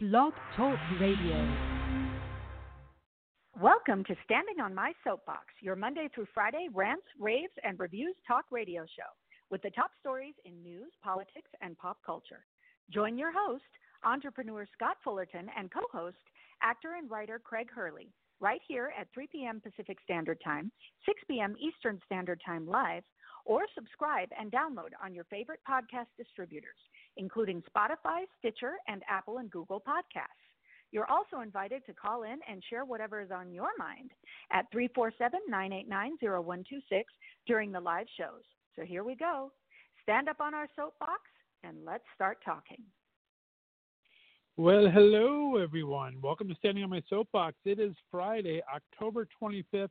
Blog Talk Radio. Welcome to Standing on My Soapbox, your Monday through Friday rants, raves, and reviews talk radio show with the top stories in news, politics, and pop culture. Join your host, entrepreneur Scott Fullerton, and co host, actor and writer Craig Hurley, right here at 3 p.m. Pacific Standard Time, 6 p.m. Eastern Standard Time live, or subscribe and download on your favorite podcast distributors including Spotify, Stitcher, and Apple and Google Podcasts. You're also invited to call in and share whatever is on your mind at 347 989 0126 during the live shows. So here we go. Stand up on our soapbox and let's start talking. Well, hello, everyone. Welcome to Standing on My Soapbox. It is Friday, October 25th,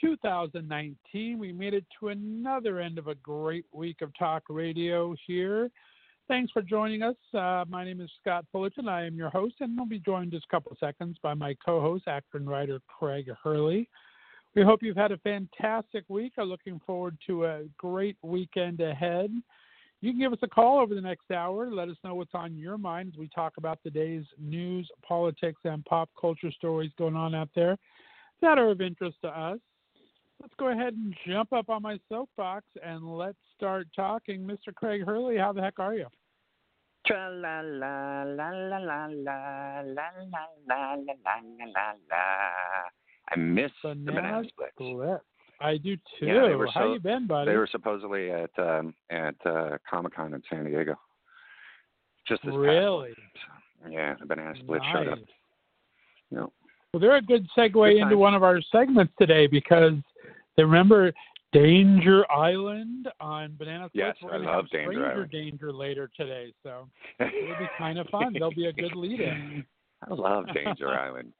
2019. We made it to another end of a great week of talk radio here Thanks for joining us. Uh, my name is Scott Fullerton. I am your host, and I'll be joined just a couple seconds by my co host, actor and writer Craig Hurley. We hope you've had a fantastic week. I'm looking forward to a great weekend ahead. You can give us a call over the next hour. Let us know what's on your mind as we talk about the day's news, politics, and pop culture stories going on out there that are of interest to us let's go ahead and jump up on my soapbox and let's start talking. Mr. Craig Hurley, how the heck are you? Tra la la la la la la la la la la la la. I miss banana the banana splits. Split. I do too. Yeah, they were How so, you been, buddy? They were supposedly at um, at uh, Comic Con in San Diego. Just this really. Past. Yeah, the banana split nice. showed up. No. Well, they're a good segue Good into one of our segments today because they remember Danger Island on Banana Splits. Yes, We're I love have Danger Stranger Island. Danger later today, so it'll be kind of fun. There'll be a good lead-in. I love Danger Island.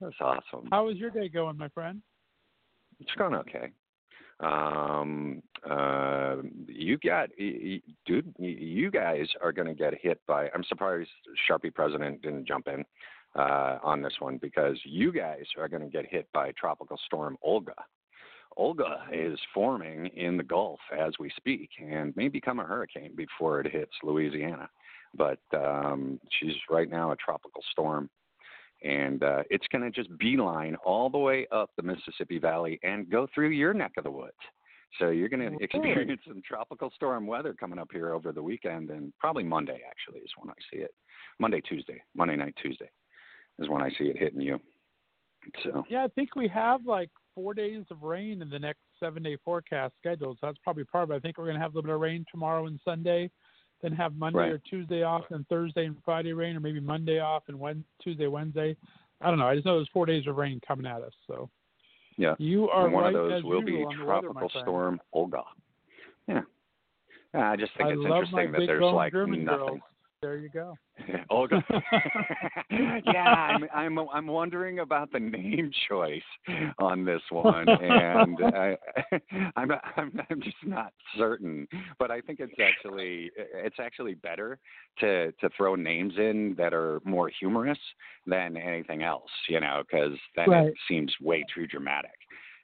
That's awesome. How was your day going, my friend? It's going okay. Um, uh, you got, y- y- dude, you guys are going to get hit by. I'm surprised Sharpie President didn't jump in uh, on this one because you guys are going to get hit by Tropical Storm Olga. Olga is forming in the Gulf as we speak and may become a hurricane before it hits Louisiana. But um, she's right now a tropical storm and uh, it's going to just beeline all the way up the Mississippi Valley and go through your neck of the woods. So you're going to Okay. experience some tropical storm weather coming up here over the weekend, and probably Monday actually is when I see it. Monday, Tuesday, Monday night, Tuesday is when I see it hitting you. So Yeah, I think we have like four days of rain in the next seven day forecast schedule. So that's probably part of it. I think we're going to have a little bit of rain tomorrow and Sunday, then have Monday Right. or Tuesday off, and Thursday and Friday rain, or maybe Monday off and Wed Tuesday, Wednesday. I don't know. I just know there's four days of rain coming at us. So yeah, you are and one right of those will be usual on the weather, tropical friend. storm Olga. Yeah. I just think I it's interesting that there's like German nothing. girls. There you go. Olga. yeah, I'm I'm I'm wondering about the name choice on this one, and I, I'm not, I'm I'm just not certain. But I think it's actually it's actually better to to throw names in that are more humorous than anything else, you know, because then Right. it seems way too dramatic.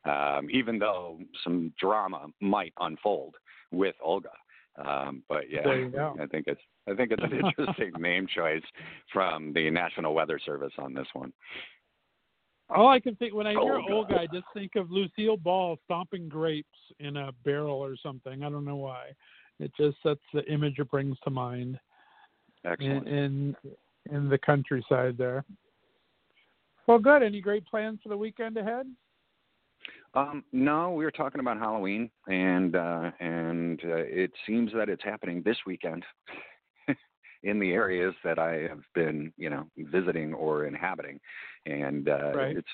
Um, even though some drama might unfold with Olga. Um, but yeah, There you go. I think it's I think it's an interesting name choice from the National Weather Service on this one. All I can think when I hear Olga. Olga, I just think of Lucille Ball stomping grapes in a barrel or something. I don't know why. It just that's the image it brings to mind in in, in the countryside there. Well, good. Any great plans for the weekend ahead? Um, no, we were talking about Halloween, and uh, and uh, it seems that it's happening this weekend in the areas that I have been, you know, visiting or inhabiting, and uh, Right. it's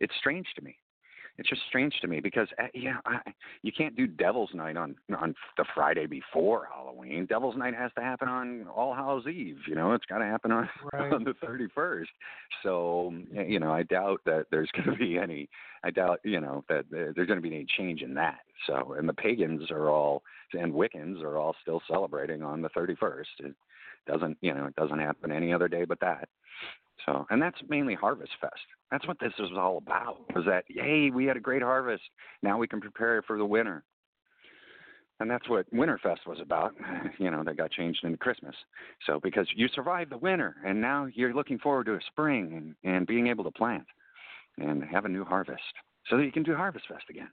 it's strange to me. It's just strange to me because uh, yeah, I, you can't do Devil's Night on on the Friday before Halloween. Devil's Night has to happen on All Hallows Eve. You know, it's got to happen on Right. on the thirty first. So you know, I doubt that there's going to be any. I doubt you know that there's going to be any change in that. So and the pagans are all and Wiccans are all still celebrating on the thirty first. Doesn't you know it doesn't happen any other day but that. So, and that's mainly Harvest Fest. That's what this is all about. Was that hey, we had a great harvest. Now we can prepare for the winter. and that's what Winterfest was about. You know, that got changed into Christmas. So because you survived the winter, and now you're looking forward to a spring and, and being able to plant and have a new harvest, so that you can do Harvest Fest again.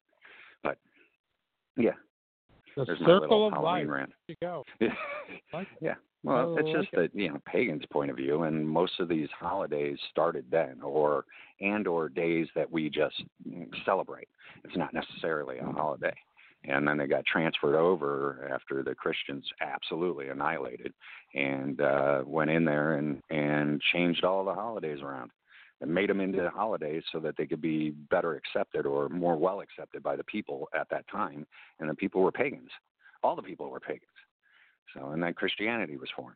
But yeah, The there's circle of Halloween life. rant. There you go. Like yeah. Well, I it's just the you know pagans' point of view, and most of these holidays started then, or and or days that we just mm, celebrate. It's not necessarily a holiday, and then they got transferred over after the Christians absolutely annihilated, and uh, went in there and and changed all the holidays around, and made them into holidays so that they could be better accepted or more well accepted by the people at that time, and the people were pagans. All the people were pagans. So, and then Christianity was formed.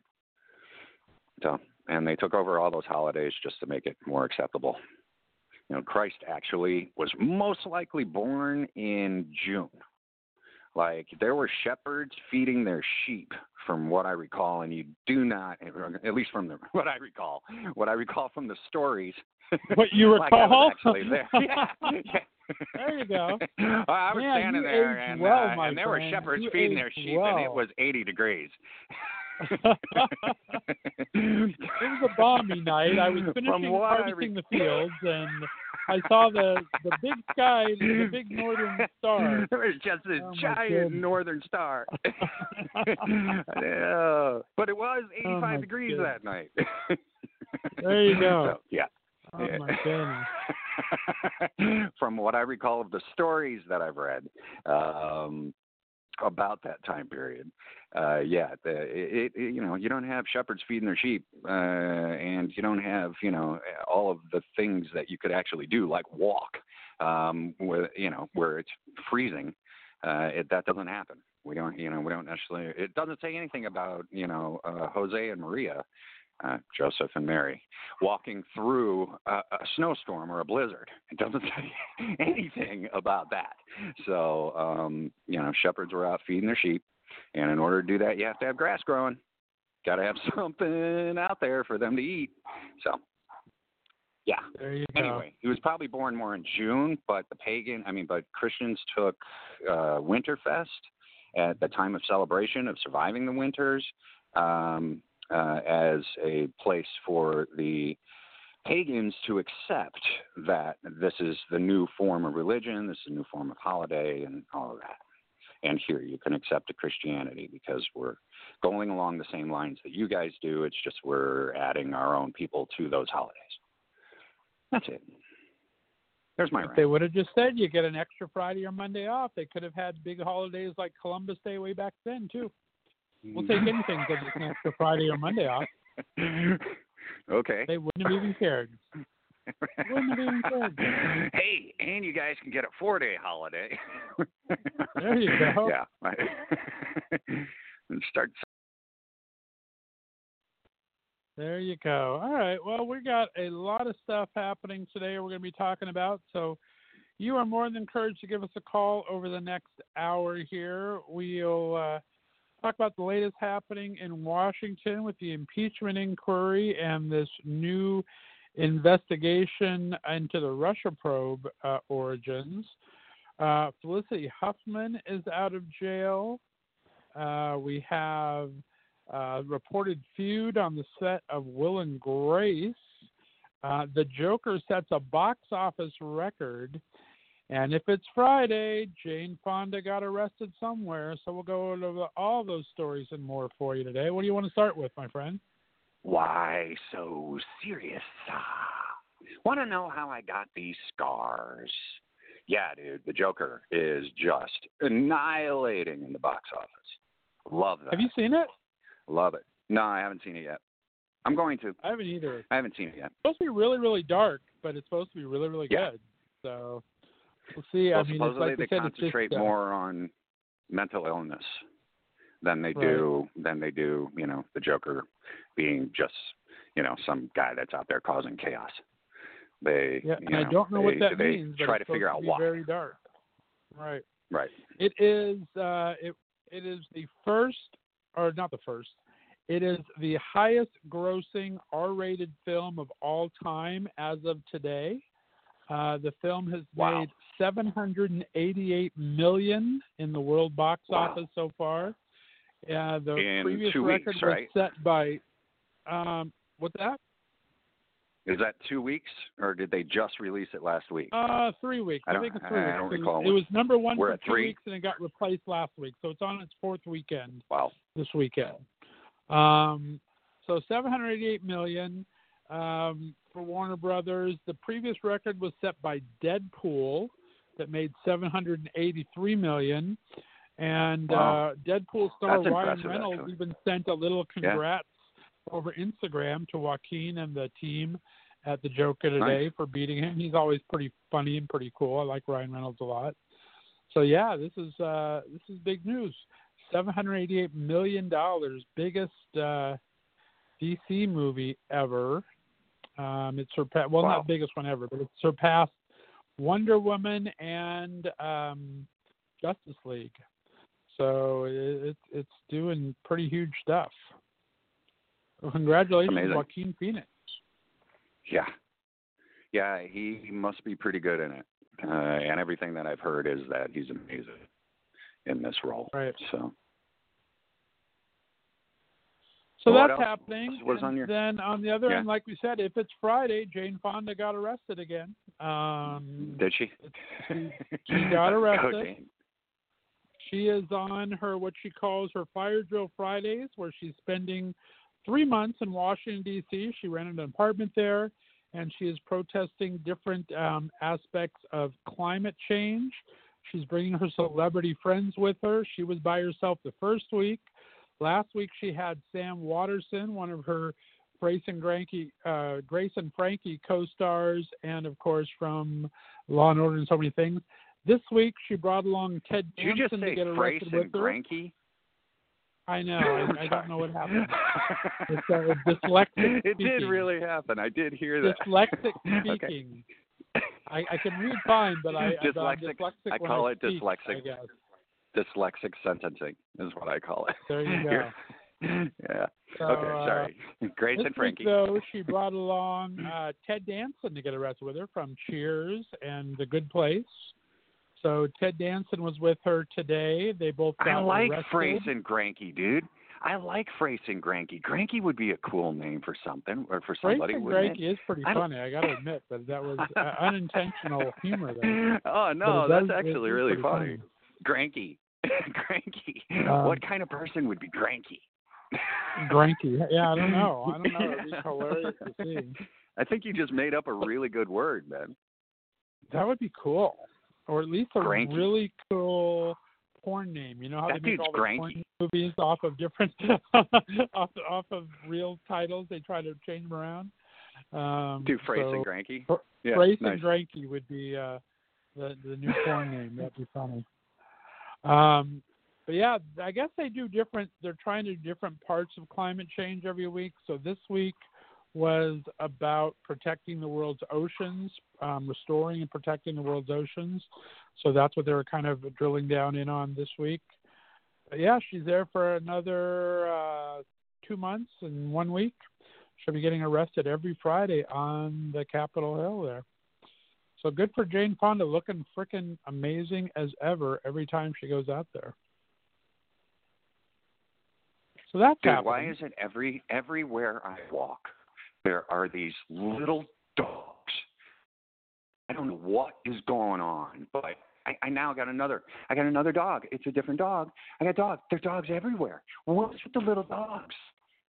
So, and they took over all those holidays just to make it more acceptable. You know, Christ actually was most likely born in June. Like there were shepherds feeding their sheep, from what I recall, and you do not, at least from the, what I recall, what I recall from the stories. What you like I recall? was actually there. Yeah, yeah. There you go. I was Man, standing there, and, well, uh, and there were shepherds You feeding their sheep, and it was 80 degrees. it was a balmy night. I was finishing harvesting the fields, and I saw the the big sky, the big northern star. it was just this Oh, giant northern star. yeah. But it was 85 Oh, degrees goodness. that night. There you go. So, yeah. Oh my goodness. From what I recall of the stories that I've read um, about that time period, uh, yeah, the, it, it, you know, you don't have shepherds feeding their sheep, uh, and you don't have, you know, all of the things that you could actually do, like walk, um, where you know, where it's freezing. Uh, it, that doesn't happen. We don't, you know, we don't necessarily. It doesn't say anything about, you know, uh, Jose and Maria uh, Joseph and Mary walking through a, a snowstorm or a blizzard. It doesn't say anything about that. So, um, you know, shepherds were out feeding their sheep, and in order to do that, you have to have grass growing. Got to have something out there for them to eat. So, yeah. There you go. Anyway, he was probably born more in June, but the pagan, I mean, but Christians took uh, Winterfest at the time of celebration of surviving the winters um, uh, as a place for the pagans to accept that this is the new form of religion, this is a new form of holiday, and all of that. And here you can accept a Christianity because we're going along the same lines that you guys do. It's just we're adding our own people to those holidays. That's it. There's my If rant. they would have just said you get an extra Friday or Monday off, they could have had big holidays like Columbus Day way back then too. We'll take anything to get an extra Friday or Monday off. okay. They wouldn't have even cared. Wouldn't have even cared. hey, and you guys can get a four day holiday. There you go. Yeah. and start There you go. All right. Well, we got a lot of stuff happening today we're going to be talking about. So you are more than encouraged to give us a call over the next hour here. We'll uh, talk about the latest happening in Washington with the impeachment inquiry and this new investigation into the Russia probe uh, origins. Uh, Felicity Huffman is out of jail. Uh, we have uh, reported feud on the set of Will and Grace. Uh, the Joker sets a box office record. And if it's Friday, Jane Fonda got arrested somewhere. So we'll go over all those stories and more for you today. What do you want to start with, my friend? Why so serious? Ah? Want to know how I got these scars? Yeah, dude, the Joker is just annihilating in the box office. Love that. Have you seen it? Love it. No, I haven't seen it yet. I'm going to. I haven't either. I haven't seen it yet. It's supposed to be really, really dark, but it's supposed to be really, really Yeah. good. So we'll see. well, I mean, supposedly like they said, it's just, concentrate uh, more on mental illness than they Right. do than they do, you know, the Joker being just, you know, some guy that's out there causing chaos. They, Yeah, and I don't know they, what that they means. But try to figure out be why. Very dark. Right. Right. It is. Uh, it it is the first, or not the first. It is the highest grossing R-rated film of all time as of today. Uh, the film has Wow. made 788 million in the world box Wow. office so far. Uh, the In previous two record weeks, was right? set by um, what's that? Is that two weeks, or did they just release it last week? Uh, three weeks. I don't- think it's three I weeks. don't It was- recall It was number one We're for two three? weeks, and it got replaced last week. So it's on its fourth weekend Wow. this weekend. Um, so 788 million um, for Warner Brothers. The previous record was set by Deadpool, that made 783 million. And Wow. uh, Deadpool star That's Ryan Reynolds actually. even sent a little Yeah. congrats over Instagram to Joaquin and the team at the Joker today Nice. for beating him. He's always pretty funny and pretty cool. I like Ryan Reynolds a lot. So yeah, this is uh, this is big news. Seven hundred eighty-eight million dollars, biggest uh, DC movie ever. Um, it surpassed well, Wow. not biggest one ever, but it surpassed Wonder Woman and um, Justice League. So it, it's it's doing pretty huge stuff. Well, congratulations, Amazing. Joaquin Phoenix. Yeah. Yeah, he must be pretty good in it. Uh, and everything that I've heard is that he's amazing in this role. Right. So So that's happening. on your- Then on the other Yeah. end, like we said, if it's Friday, Jane Fonda got arrested again. Um, did she? she- she got arrested. Cocaine. she is on her what she calls her fire drill Fridays, where she's spending three months in Washington D.C. She rented an apartment there, and she is protesting different um, aspects of climate change. She's bringing her celebrity friends with her. She was by herself the first week. Last week she had Sam Waterston, one of her Grace and Frankie, uh, Grace and Frankie co-stars, and of course from Law and Order and so many things. This week she brought along Ted Did you just Danson say to get arrested and with her. I know. I, I don't know what happened. It's uh, dyslexic It did really happen. I did hear that. Dyslexic Okay. speaking. I, I can read fine, but I but I'm Dyslexic. dyslexic I call I it speak, dyslexic. Dyslexic sentencing is what I call it. There you go. Yeah. So, okay, uh, sorry. Grace and Frankie. though, she brought along uh, Ted Danson to get arrested with her from Cheers and The Good Place. So Ted Danson was with her today. They both got I like arrested. Frace and Granky, dude. I like Frace and Granky. Granky would be a cool name for something or for Frace somebody, and Granky is pretty I funny. I got to admit, but that was uh, unintentional humor there. Oh no, that's actually really pretty funny. Granky. Granky. Um, what kind of person would be Granky? Granky. Yeah, I don't know. I don't know. It'd be hilarious to see. I think you just made up a really good word, man. That would be cool, or at least a Granky. really cool porn name. You know how That they make all the porn movies off of different off off of real titles. They try to change them around. Um, Do Frace so and Granky. Yeah, Frace nice. and Granky would be uh, the the new porn name. That'd be funny. Um, but yeah, I guess they do different. They're trying to do different parts of climate change every week. So this week was about protecting the world's oceans, um, restoring and protecting the world's oceans. So that's what they were kind of drilling down in on this week. But yeah, she's there for another uh, two months and one week. She'll be getting arrested every Friday on the Capitol Hill there. So good for Jane Fonda, looking frickin' amazing as ever every time she goes out there. So that's Dude, happening. why is it every everywhere I walk, there are these little dogs. I don't know what is going on, but I, I now got another. I got another dog. It's a different dog. I got dogs. There's dogs everywhere. What's with the little dogs?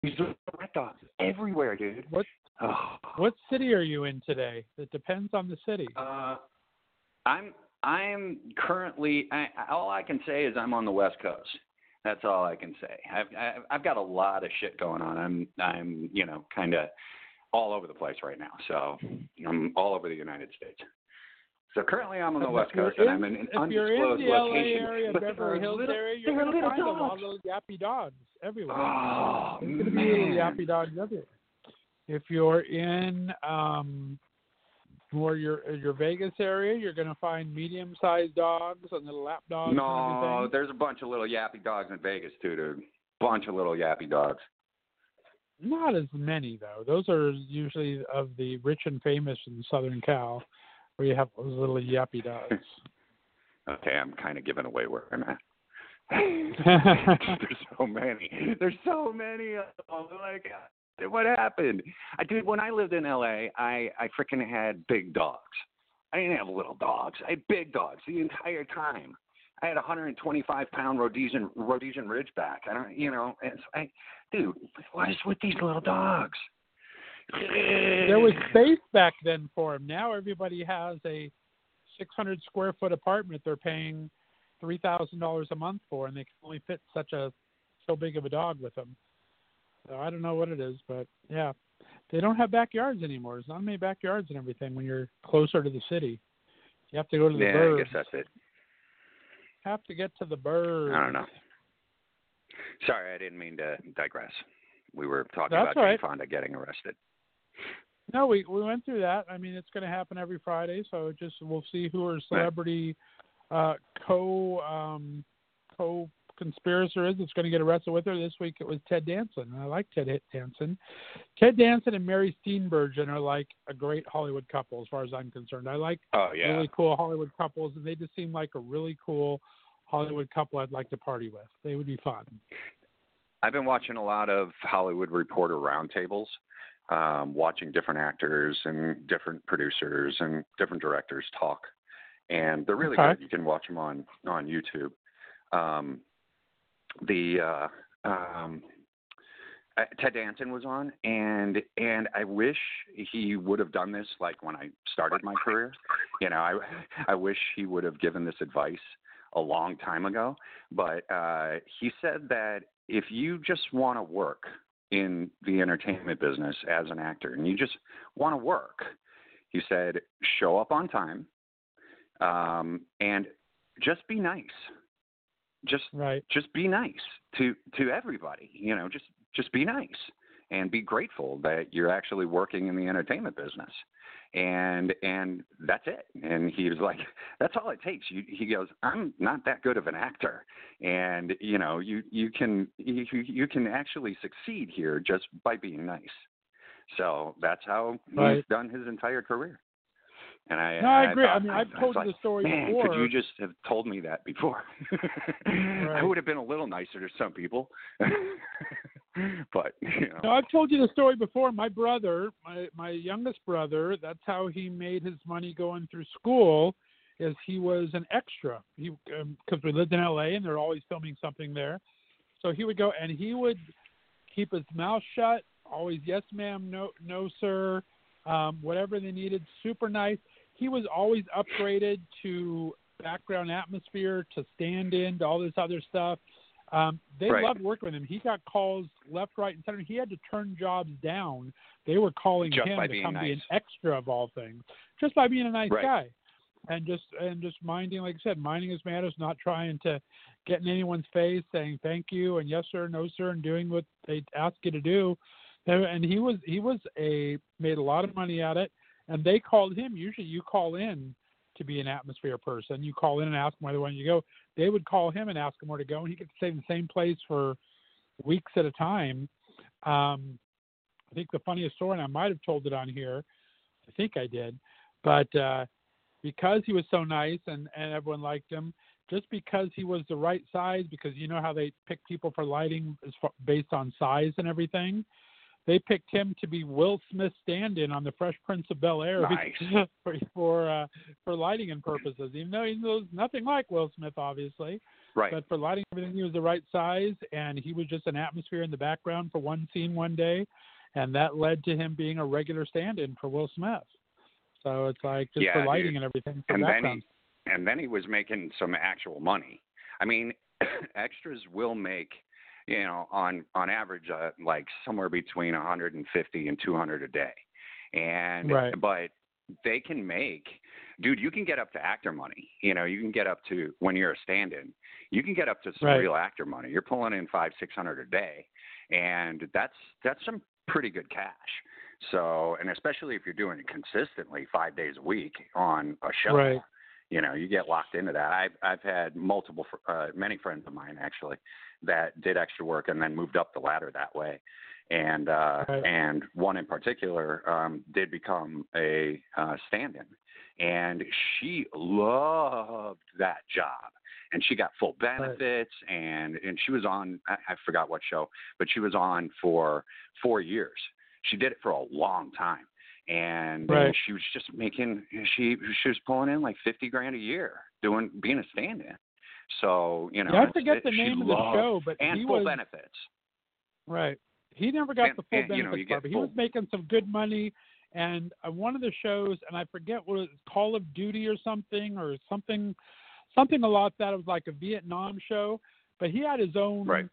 These little red dogs everywhere, dude. What Oh. what city are you in today? It depends on the city. Uh, I'm I'm currently. I, all I can say is I'm on the West Coast. That's all I can say. I've I've, got a lot of shit going on. I'm I'm you know kind of all over the place right now. So I'm all over the United States. So currently I'm on the If West Coast and I'm in an if you're in undisclosed the LA location. area, but there Beverly are Hills little, area, you're there are going to little find a lot dogs. of little yappy dogs everywhere. Oh There's going to be little man. yappy dogs everywhere. If you're in um, more your your Vegas area, you're going to find medium-sized dogs and little lap dogs. No, there's a bunch of little yappy dogs in Vegas too, dude. Bunch of little yappy dogs. Not as many though. Those are usually of the rich and famous in Southern Cal. where you have those little yappy dogs. okay, I'm kind of giving away where I'm at. There's so many. There's so many of them. Like, what happened? I did when I lived in LA. I I freaking had big dogs. I didn't have little dogs. I had big dogs the entire time. I had a 125 pound Rhodesian Rhodesian Ridgeback. I don't, you know, it's I, dude, what is with these little dogs? There was space back then for them. Now everybody has a 600 square foot apartment they're paying three thousand dollars a month for, and they can only fit such a so big of a dog with them. So I don't know what it is, but yeah, they don't have backyards anymore. There's not many backyards and everything when you're closer to the city. You have to go to the yeah, birds. I guess that's it. Have to get to the birds. I don't know. Sorry, I didn't mean to digress. We were talking That's about right. Jane Fonda getting arrested. No, we we went through that. I mean, it's going to happen every Friday, so just we'll see who our celebrity uh, co um, co conspirator is that's going to get arrested with her. This week it was Ted Danson. I like Ted Danson. Ted Danson and Mary Steenburgen are like a great Hollywood couple, as far as I'm concerned. I like Oh yeah. really cool Hollywood couples, and they just seem like a really cool Hollywood couple I'd like to party with. They would be fun. I've been watching a lot of Hollywood Reporter roundtables, um, watching different actors and different producers and different directors talk, and they're really Okay. good. You can watch them on on YouTube. Um, the uh, um, uh, Ted Danson was on, and and I wish he would have done this like when I started my career. You know, I I wish he would have given this advice a long time ago. But uh, he said that if you just want to work in the entertainment business as an actor, and you just want to work, he said, show up on time, um, and just be nice. Just Right. just be nice to to everybody you know just just be nice and be grateful that you're actually working in the entertainment business. And and that's it. And he was like that's all it takes. You, he goes i'm not that good of an actor. And you know you you can you, you can actually succeed here just by being nice. So that's how Right. he's done his entire career and I, No, I agree. I mean, I I've told you like, the story Man, before. could you just have told me that before? I would have been a little nicer to some people, but you know, No, I've told you the story before. My brother, my my youngest brother, that's how he made his money going through school. Is he was an extra. He because we lived in L.A. and they're always filming something there, so he would go and he would keep his mouth shut. Always yes, ma'am, no, no, sir. Um, whatever they needed, super nice. He was always upgraded to background atmosphere, to stand in, to all this other stuff. Um, they Right. loved working with him. He got calls left, right, and center. He had to turn jobs down. They were calling Just him to come be an extra of all things, just by being a nice Right. guy, and just and just minding, like I said, minding his manners, not trying to get in anyone's face, saying thank you and yes sir, no sir, and doing what they ask you to do. And he was he was a made a lot of money at it, and they called him. Usually, you call in to be an atmosphere person. You call in and ask them where they want you to go. They would call him and ask him where to go, and he could stay in the same place for weeks at a time. Um, I think the funniest story, and I might have told it on here. I think I did, but uh, because he was so nice and and everyone liked him, just because he was the right size, because you know how they pick people for lighting far, based on size and everything. They picked him to be Will Smith's stand-in on the Fresh Prince of Bel Air Nice. for for, uh, for lighting and purposes. Even though he was nothing like Will Smith, obviously, right? but for lighting everything, he was the right size, and he was just an atmosphere in the background for one scene one day, and that led to him being a regular stand-in for Will Smith. So it's like just Yeah, for lighting dude. and everything. For and then he and then he was making some actual money. I mean, extras will make you know on on average uh, like somewhere between 150 and 200 a day, and Right. but they can make dude you can get up to actor money you know you can get up to when you're a stand-in you can get up to some Right. real actor money you're pulling in five six hundred a day and that's that's some pretty good cash so and especially if you're doing it consistently five days a week on a show Right. you know you get locked into that i've i've had multiple uh, many friends of mine actually that did extra work and then moved up the ladder that way. And uh Right. and one in particular um did become a uh stand-in. And she loved that job. And she got full benefits and and she was on I, I forgot what show but she was on for four years. She did it for a long time. And Right. she was just making she she was pulling in like fifty grand a year doing being a stand-in so you know Yeah, I forget it- the name of the loved- show, but and he full was benefits right. He never got And- the full and, you know, benefits you part, but he was making some good money. And uh, one of the shows, and I forget what it was, Call of Duty or something, or something, something a lot that it was like a Vietnam show. But he had his own Right.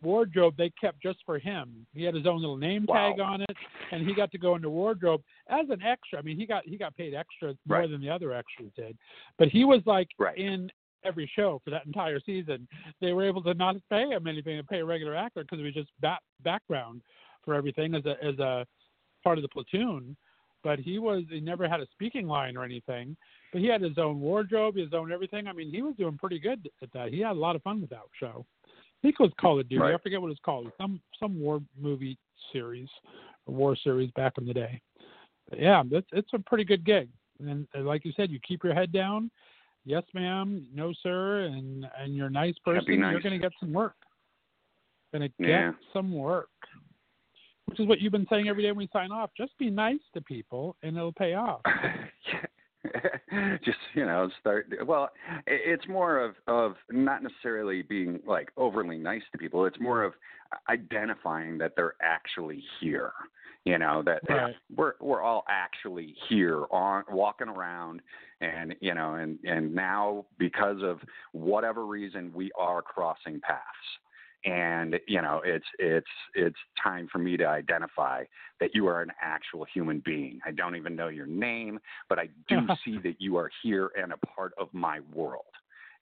wardrobe they kept just for him. He had his own little name Wow. tag on it, and he got to go into wardrobe as an extra. I mean, he got he got paid extra more than the other extras did, but he was like Right. in every show for that entire season. They were able to not pay him anything to pay a regular actor because it was just back, background for everything as a as a part of the platoon. But he was he never had a speaking line or anything. But he had his own wardrobe, his own everything. I mean, he was doing pretty good at that. He had a lot of fun with that show. I think it was Call of Duty. I forget what it's called. Some some war movie series, war series back in the day. But yeah, it's it's a pretty good gig. And like you said, you keep your head down. Yes, ma'am. No, sir. And and you're a nice person. You're going to get some work. Going to get Yeah. some work. Which is what you've been saying every day when we sign off. Just be nice to people, and it'll pay off. just you know start well it's more of of not necessarily being like overly nice to people it's more of identifying that they're actually here you know that yeah, we're we're all actually here on walking around and you know and and now because of whatever reason we are crossing paths. And you know it's it's it's time for me to identify that you are an actual human being. I don't even know your name but i do see that you are here and a part of my world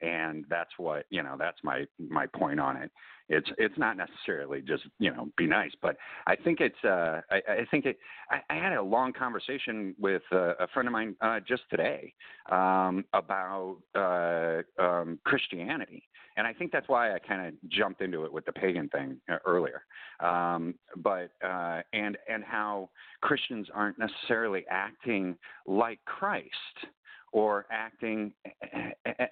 and that's what you know that's my my point on it. It's it's not necessarily just you know be nice but i think it's uh i, I think it I, I had a long conversation with a friend of mine uh just today um about uh um christianity. And I think that's why I kind of jumped into it with the pagan thing uh, earlier. Um, but uh, and and how Christians aren't necessarily acting like Christ or acting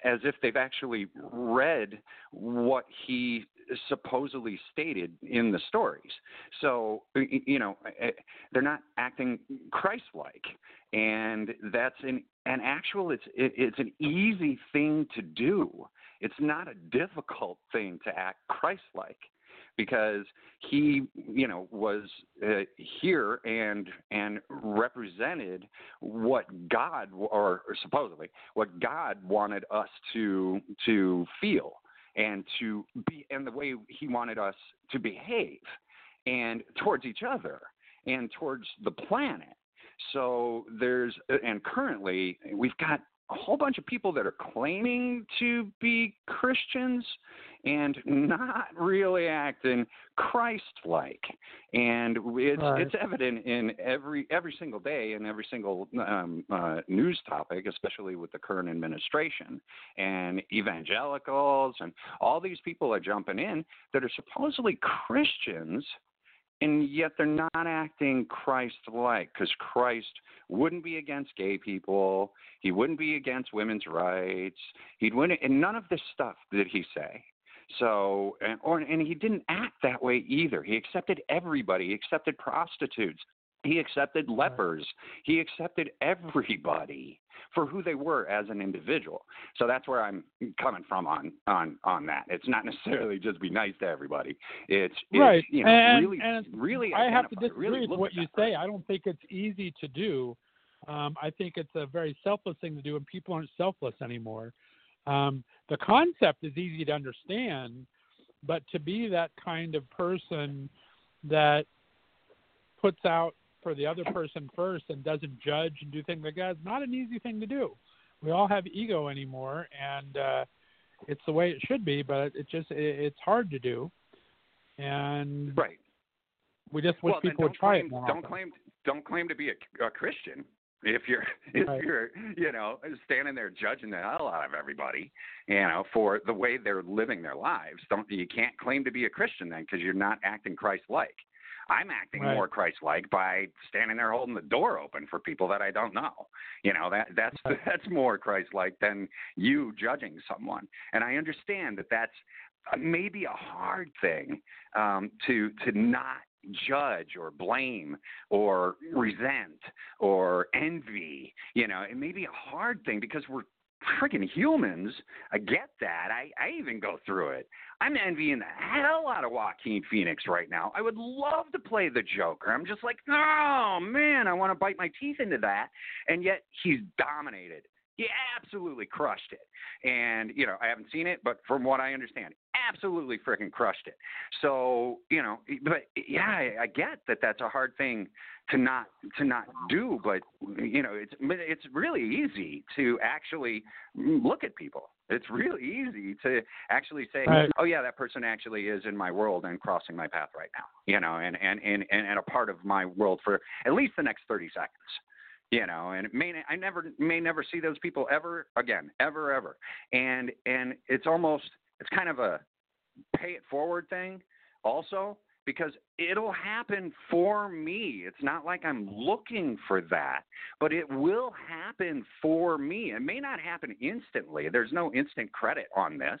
as if they've actually read what he supposedly stated in the stories. So you know eh, they're not acting Christ-like, and that's an an actual it's it, it's an easy thing to do it's not a difficult thing to act Christ-like because he, you know, was uh, here and and represented what God or, or supposedly what God wanted us to to feel and to be and the way he wanted us to behave and towards each other and towards the planet. So there's and currently we've got a whole bunch of people that are claiming to be Christians and not really acting Christ-like, and it's Right. it's evident in every every single day and every single um, uh, news topic, especially with the current administration and evangelicals and all these people are jumping in that are supposedly Christians and yet they're not acting Christ-like because Christ wouldn't be against gay people. He wouldn't be against women's rights. He wouldn't, and none of this stuff did he say. So, and, or, and he didn't act that way either. He accepted everybody. He accepted prostitutes. He accepted lepers. He accepted everybody for who they were as an individual. So that's where I'm coming from on on on that. It's not necessarily just be nice to everybody. It's, it's right. you know and, really and really I have to disagree really with what you say. person. I don't think it's easy to do. Um, I think it's a very selfless thing to do, and people aren't selfless anymore. Um, the concept is easy to understand, but to be that kind of person that puts out for the other person first and doesn't judge and do things like that is not an easy thing to do. We all have ego anymore, and uh, it's the way it should be, but it just it, it's hard to do. And Right. we just wish well, people would try claim, it more Don't often. claim don't claim to be a, a Christian if you're if Right. you're you know standing there judging the hell out of everybody you know for the way they're living their lives. Don't you can't claim to be a Christian then because you're not acting Christ-like. I'm acting Right. more Christ-like by standing there holding the door open for people that I don't know. You know that that's Right. that's more Christ-like than you judging someone. And I understand that that's uh, maybe a hard thing um, to to not judge or blame or resent or envy. You know, it may be a hard thing because we're freaking humans. I get that. I, I even go through it. I'm envying the hell out of Joaquin Phoenix right now. I would love to play the Joker. I'm just like, oh man, I want to bite my teeth into that. And yet he's dominated. He absolutely crushed it. And, you know, I haven't seen it, but from what I understand, absolutely freaking crushed it. So, you know, but yeah, I, I get that that's a hard thing to not to not do, but you know, it's it's really easy to actually look at people. It's really easy to actually say, Right. "Oh yeah, that person actually is in my world and crossing my path right now." You know, and and and and, and a part of my world for at least the next 30 seconds you know and it may i never may never see those people ever again ever ever and and it's almost it's kind of a pay it forward thing also because it'll happen for me. It's not like i'm looking for that but it will happen for me. It may not happen instantly. There's no instant credit on this.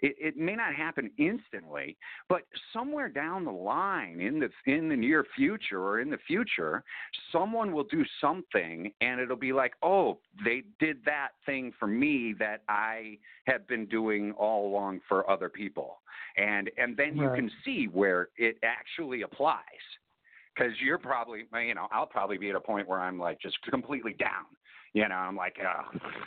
It, it may not happen instantly but somewhere down the line in the in the near future or in the future someone will do something and it'll be like oh they did that thing for me that i have been doing all along for other people. And and then you can see where it actually applies. Because you're probably you know i'll probably be at a point where i'm like just completely down. You know i'm like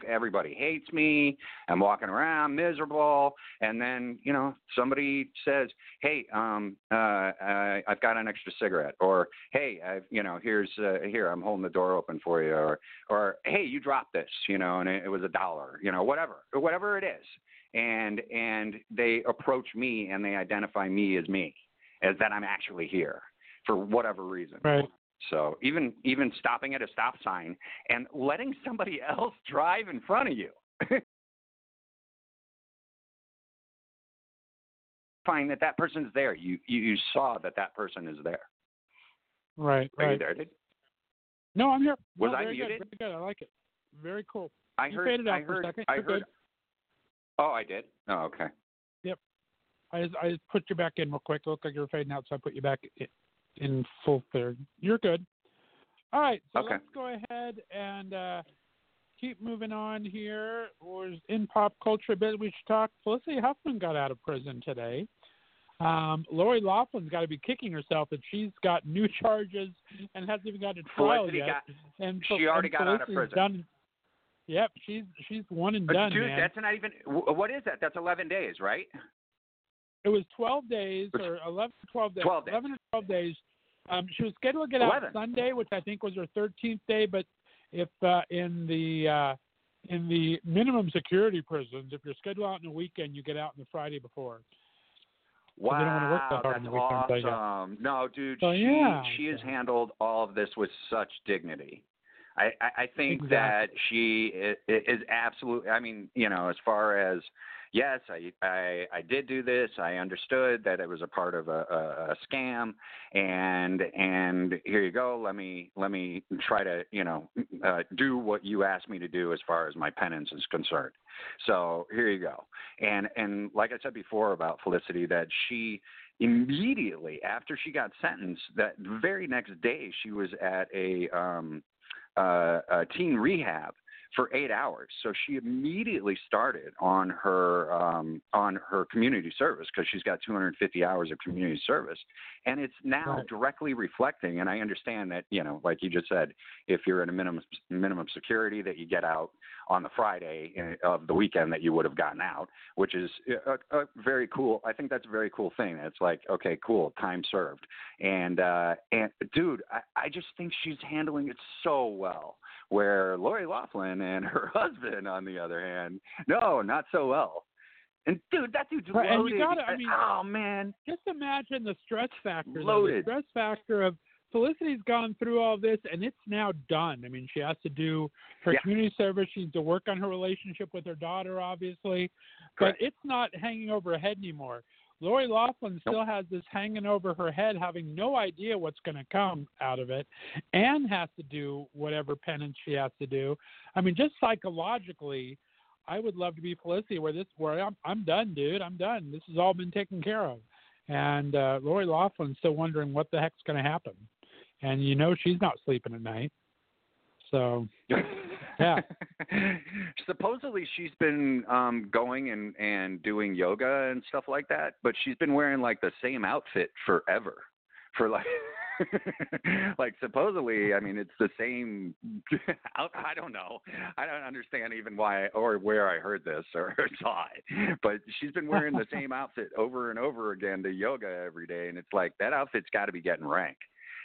everybody hates me. I'm walking around miserable. And then you know somebody says hey um uh, uh i've got an extra cigarette. Or hey i've you know here's uh, here i'm holding the door open for you. Or or hey you dropped this you know and it, it was a dollar you know whatever whatever it is. And and they approach me and they identify me as me as that i'm actually here for whatever reason Right. so even even stopping at a stop sign and letting somebody else drive in front of you. Find that that person's there. You, you you saw that that person is there. Right. Are you there? Dude? No, I'm here. Was no, I very muted? Good, very good. I like it. Very cool. I You heard. I heard. I heard. good. Oh, I did. Oh, okay. I just, I just put you back in real quick. It looked like you were fading out, so I put you back in, full clear. You're good. All right, so Okay. let's go ahead and uh, keep moving on here. Was in pop culture a bit we should talk. Felicity Huffman got out of prison today. Um, Lori Loughlin's got to be kicking herself that she's got new charges and hasn't even got to trial Felicity yet. got. and she already and got out of prison. Done. Yep, she's she's one and done, dude, man. that's not even. What is that? That's 11 days, right? It was 12 days or 11 or 12 days. 12 days. 11 or 12 days. Um, she was scheduled to get 11. out Sunday, which I think was her 13th day. But if uh, in the uh, in the minimum security prisons, if you're scheduled out in the weekend, you get out on the Friday before. they don't wanna work that Wow, that's the weekends, I awesome. No, dude, So, she yeah, she has handled all of this with such dignity. I I, I think Exactly. that she is, is absolutely. I mean, you know, as far as yes, I, I I did do this. I understood that it was a part of a, a, a scam, and and here you go. Let me let me try to you know uh, do what you asked me to do as far as my penance is concerned. So here you go. And and like I said before about Felicity, that she immediately after she got sentenced, that very next day she was at a um, uh, a teen rehab for eight hours. So she immediately started on her um, on her community service because she's got 250 hours of community service, and it's now Right. directly reflecting. And I understand that you know, like you just said, if you're in a minimum minimum security, that you get out on the Friday uh, of the weekend that you would have gotten out, which is a, a very cool. I think that's a very cool thing. It's like, okay, cool, time served. And uh, and dude, I, I just think she's handling it so well. Where Lori Loughlin and her husband, on the other hand, no, not so well. And dude, that dude's Right, and you loaded. gotta- I mean- oh man, Just imagine the stress factor. Loaded. The stress factor of Felicity's gone through all this, and it's now done. I mean, she has to do her Yeah. community service. She needs to work on her relationship with her daughter, obviously, Correct. but it's not hanging over her head anymore. Lori Loughlin still has this hanging over her head, having no idea what's going to come out of it, and has to do whatever penance she has to do. I mean, just psychologically, I would love to be Felicity, where this, where I'm, I'm done, dude. I'm done. This has all been taken care of. And uh, Lori Loughlin's still wondering what the heck's going to happen, and you know she's not sleeping at night. So, yeah. Supposedly she's been um going and and doing yoga and stuff like that, but she's been wearing like the same outfit forever. For like like supposedly, I mean, it's the same. out, I don't know. I don't understand even why or where I heard this or saw it. But she's been wearing the same outfit over and over again to yoga every day, and it's like that outfit's got to be getting rank.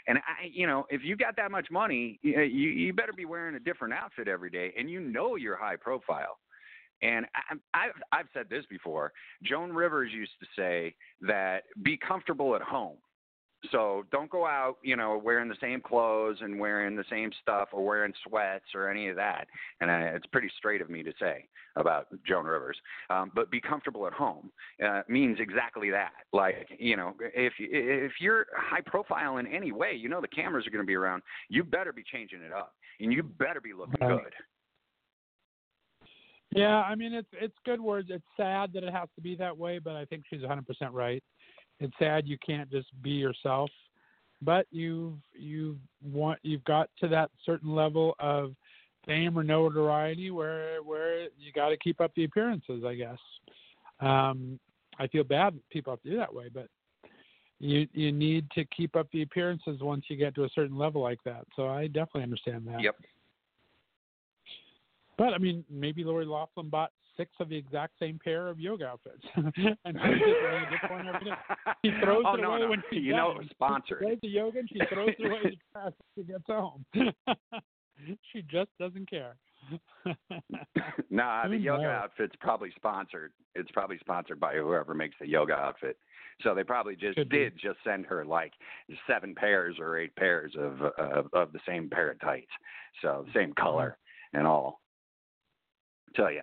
And I, you know, if you got that much money, uh, you you better be wearing a different outfit every day, and you know you're high profile. And I, I've I've said this before. Joan Rivers used to say that be comfortable at home. So don't go out, you know, wearing the same clothes and wearing the same stuff or wearing sweats or any of that. And I, it's pretty straight of me to say about Joan Rivers. Um, but be comfortable at home uh, means exactly that. Like, you know, if if you're high profile in any way, you know the cameras are going to be around. You better be changing it up, and you better be looking Right. good. Yeah, I mean it's it's good words. It's sad that it has to be that way, but I think she's 100% right. It's sad you can't just be yourself, but you've you've want you've got to that certain level of fame or notoriety where where you got to keep up the appearances, I guess. Um, I feel bad that people have to do that way, but you you need to keep up the appearances once you get to a certain level like that. So I definitely understand that. Yep. But I mean, maybe Lori Loughlin bought six of the exact same pair of yoga outfits, and she's just wearing a different one every day. She throws oh, it no, away no. when she's you know, done. it was sponsored. She does the yoga and she throws it away the trash she gets home. she just doesn't care. nah, the Who yoga knows? outfit's probably sponsored. It's probably sponsored by whoever makes the yoga outfit. So they probably just Could be. did just send her like seven pairs or eight pairs of of, of the same pair of tights, so same color and all. So yeah,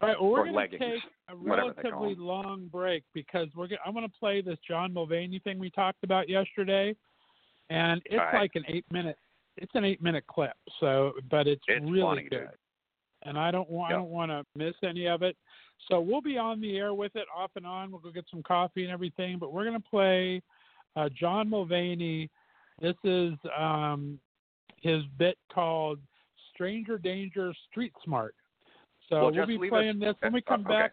All right, well, we're going to take a whatever they call relatively long break because we're. Gonna, I'm going to play this John Mulaney thing we talked about yesterday, and it's right. like an eight minute. It's an eight minute clip. So, but it's, it's really funny, good. and I don't want I don't want to miss any of it. So we'll be on the air with it off and on. We'll go get some coffee and everything. But we're going to play uh, John Mulaney. This is um, his bit called "Stranger Danger Street Smart." So Well, we'll be playing us- this when we uh, come okay. back.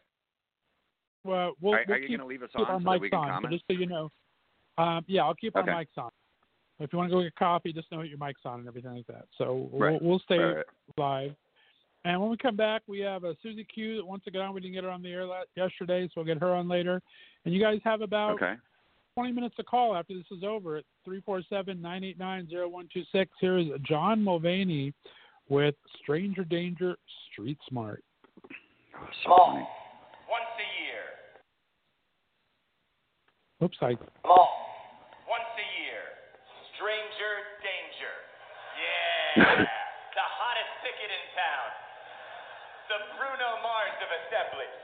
Well, we'll, are, we'll are keep, leave us keep our so mics on. So comment? just so you know, um, yeah, I'll keep Okay. our mics on. If you want to go get coffee, just know that your mic's on and everything like that. So we'll, Right. we'll stay right. live. And when we come back, we have a Susie Q that wants to get on. We didn't get her on the air la- yesterday, so we'll get her on later. And you guys have about Okay. 20 minutes to call after this is over at 347-989-0126. Here is John Mulaney with Stranger Danger Street Smart. So Come on. funny. Once a year. Oops, I Come on. Once a year. Stranger danger. Yeah. the hottest ticket in town. The Bruno Mars of assemblies.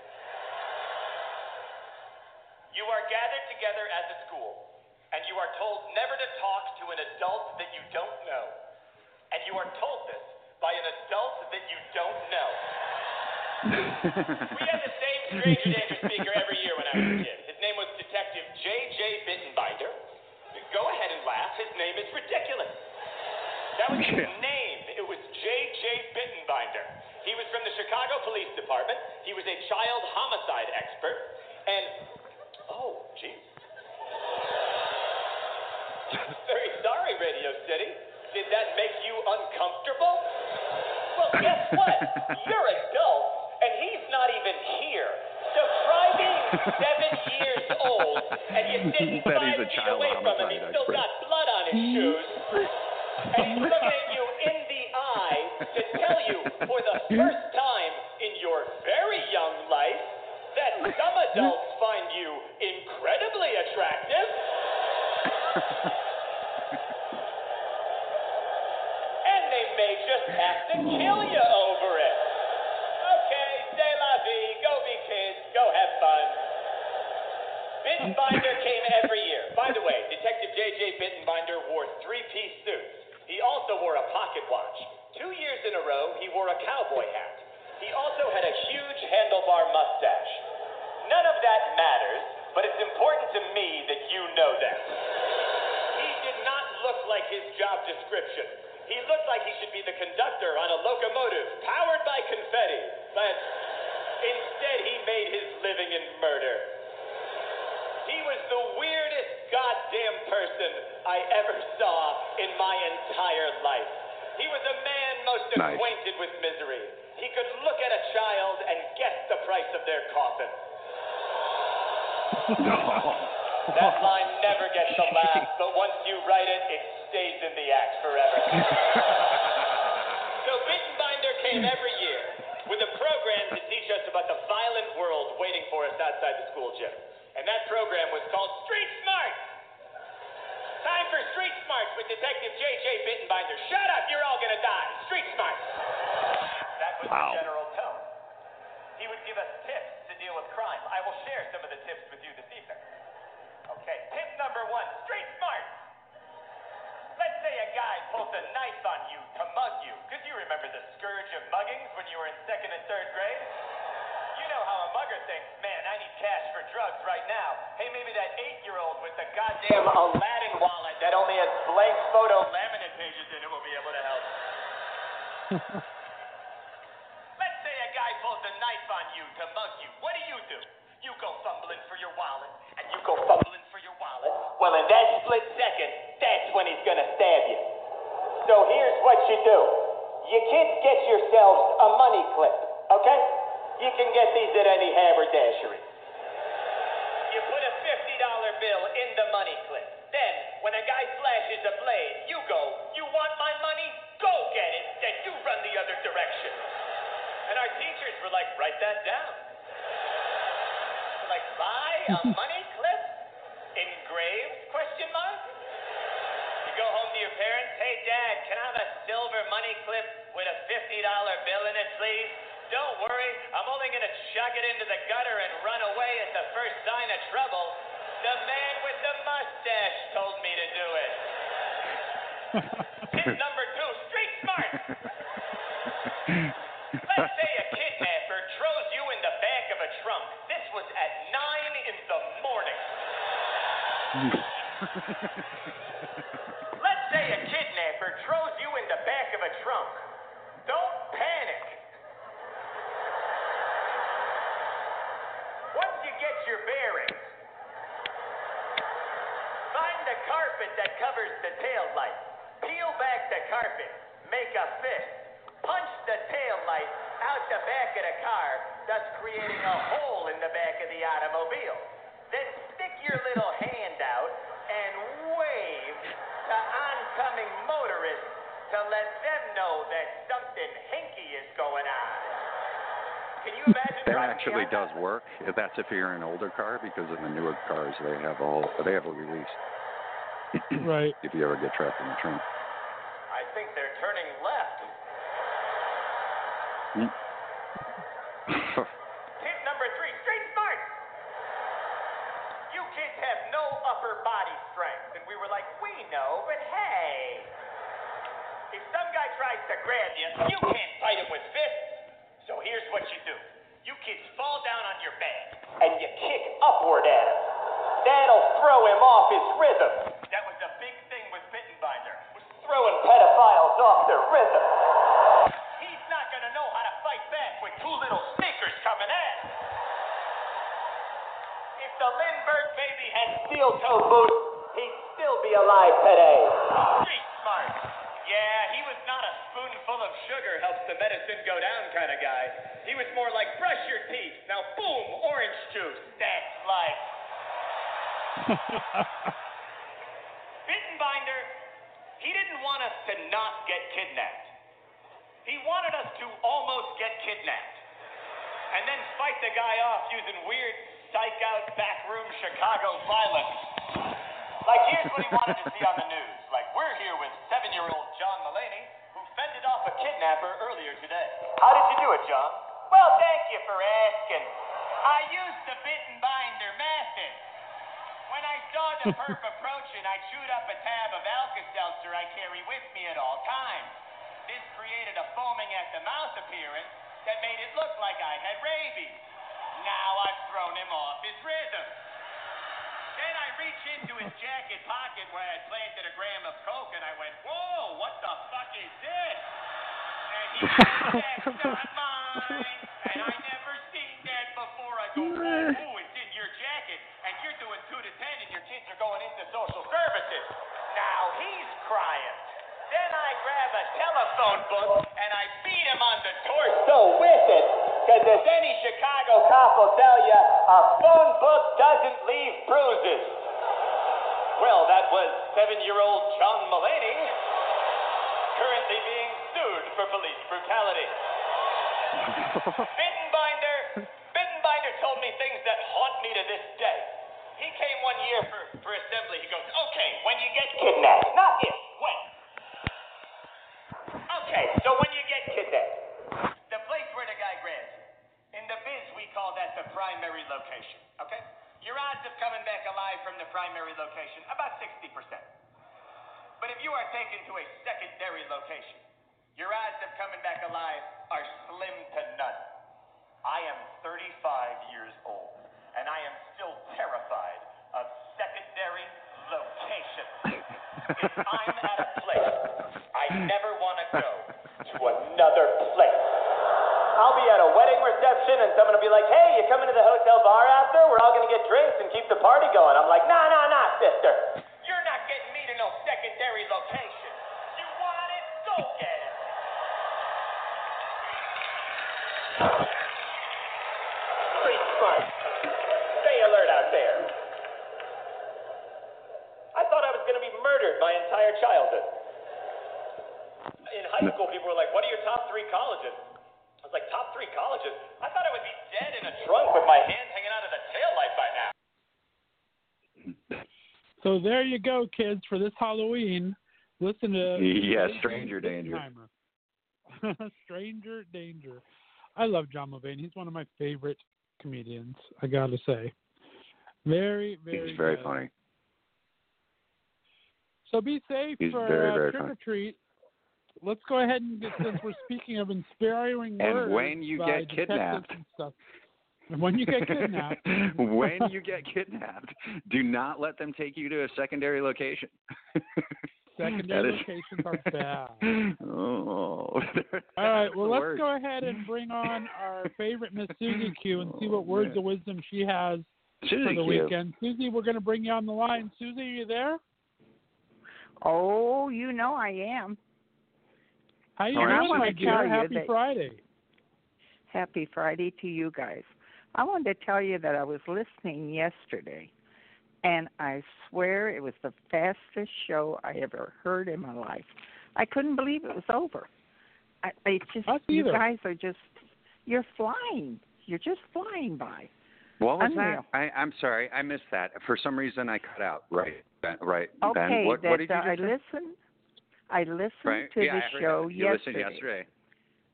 You are gathered together as a school, and you are told never to talk to an adult that you don't know. And you are told this by an adult that you don't know. We had the same Stranger Danger speaker every year when I was a kid. His name was Detective J.J. Bittenbinder. Go ahead and laugh. His name is ridiculous. That was his name. It was J.J. Bittenbinder. He was from the Chicago Police Department. He was a child homicide expert. And, oh, jeez. Very sorry, Radio City. Did that make you uncomfortable? Well, guess what? You're adults, and he's not even here. So try being seven years old, and sitting Said five he's a feet child away from him. He's still expert. got blood on his shoes. And he's looking at you in the eye to tell you for the first time in your very young life that some adults find you incredibly attractive. and they just have to kill you over it. Okay, say la vie, go be kids, go have fun. Bittenbinder came every year. By the way, Detective J.J. Bittenbinder wore three-piece suits. He also wore a pocket watch. Two years in a row, he wore a cowboy hat. He also had a huge handlebar mustache. None of that matters, but it's important to me that you know that. He did not look like his job description. He looked like he should be the conductor on a locomotive powered by confetti, but instead he made his living in murder. He was the weirdest goddamn person I ever saw in my entire life. He was a man most Nice. acquainted with misery. He could look at a child and guess the price of their coffin. That line never gets a laugh, but once you write it, it stays in the act forever. so Bittenbinder came every year with a program to teach us about the violent world waiting for us outside the school gym. And that program was called Street Smart. Time for Street Smarts with Detective J.J. Bittenbinder. Shut up, you're all gonna die. Street Smarts. That was Wow. the general tone. He would give us tips to deal with crime. I will share some of the tips with you this evening. Okay, tip number one, street smart. Let's say a guy pulls a knife on you to mug you, because you remember the scourge of muggings when you were in second and third grade? You know how a mugger thinks, man, I need cash for drugs right now. Hey, maybe that eight-year-old with the goddamn Aladdin wallet that only has blank photo laminate pages in it will be able to help. Let's say a guy pulls a knife on you to mug you. What do you do? You go fumbling for your wallet, Well, in that split second, that's when he's gonna stab you. So here's what you do. You kids get yourselves a money clip, okay? You can get these at any haberdashery. You put a $50 bill in the money clip. Then, when a guy flashes a blade, you go, You want my money? Go get it. Then you run the other direction. And our teachers were like, Write that down. We're like, buy a money actually behind does work. That's if you're an older car because in the newer cars they have a whole, they have a release right. if you ever get trapped in the trunk. I think they're turning left. Tip number three, street smart. You kids have no upper body strength. And we were like, we know, but hey. If some guy tries to grab you, you can't fight him with fists. So here's what you do. You kids fall down on your back and you kick upward at him. That'll throw him off his rhythm. That was a big thing with Bittenbinder, was throwing pedophiles off their rhythm. He's not gonna know how to fight back with two little sneakers coming at him. If the Lindbergh baby had steel toe boots, he'd still be alive today. Street smart. Yeah, he was not a spoonful of sugar helps the medicine go down kind of guy. He was more like brush your teeth. Now boom, orange juice. That's life. Bittenbinder, he didn't want us to not get kidnapped. He wanted us to almost get kidnapped. And then fight the guy off using weird psych out backroom Chicago violence. Like here's what he wanted to see on the news. Like we're here with seven year old John Mulaney, who fended off a kidnapper earlier today. How did you do it, John? Well, thank you for asking. I used the bit and Bittenbinder method. When I saw the perp approaching, I chewed up a tab of Alka-Seltzer I carry with me at all times. This created a foaming at the mouth appearance that made it look like I had rabies. Now I've thrown him off his rhythm. Then I reached into his jacket pocket where I planted a gram of coke and I went, Whoa, what the fuck is this? And he said, That's not mine. And I never seen that before. I go, Ooh, ooh, it's in your jacket. And you're doing two to ten and your kids are going into social services. Now he's crying. Then I grab a telephone book and I beat him on the torso with it. Because as any Chicago cop will tell you, a phone book doesn't leave bruises. Well, that was seven-year-old John Mulaney, currently being sued for police brutality. Bittenbinder, Bittenbinder told me things that haunt me to this day. He came one year for, for assembly. He goes, okay, when you get kidnapped, not if, when. Okay, so when you get kidnapped, the place where the guy grabs you, in the biz we call that the primary location, okay? Your odds of coming back alive from the primary location, about 60%. But if you are taken to a secondary location, your odds of coming back alive are slim to none. I am 35 years old, and I am still terrified of secondary locations. if I'm at a place, I never want to go to another place. I'll be at a wedding reception, and someone will be like, hey, you coming to the hotel bar after? We're all going to get drinks and keep the party going. I'm like, nah, nah, nah, sister. So there you go, kids, for this Halloween. Listen to Yeah, Stranger Danger. Stranger Danger. I love John Mulaney. He's one of my favorite comedians. I gotta say, very, very. He's very good. funny. So be safe He's for very, uh, very trick funny. or treat. Let's go ahead and get, since we're speaking of inspiring words. And when you get kidnapped, and stuff. And when you get kidnapped, when you get kidnapped, do not let them take you to a secondary location. secondary That is- locations are bad. Oh. All right, well, let's worst. go ahead and bring on our favorite Miss Susie Q and see oh, what Oh, words man. of wisdom she has Susie for the Q. weekend. Susie, we're going to bring you on the line. Susie, are you there? Oh, you know I am. How you doing, I my wanna dear? tell you Happy Friday. Happy Friday to you guys. I wanted to tell you that I was listening yesterday, and I swear it was the fastest show I ever heard in my life. I couldn't believe it was over. I, I just Us you guys are just you're flying. You're just flying by. What was Unreal. that? I, I'm sorry, I missed that. For some reason, I cut out. Right, Ben, right, Okay, Ben. What, that what did you uh, I just say? listened. I listened Right? to yeah, the show that. You yesterday, listened yesterday.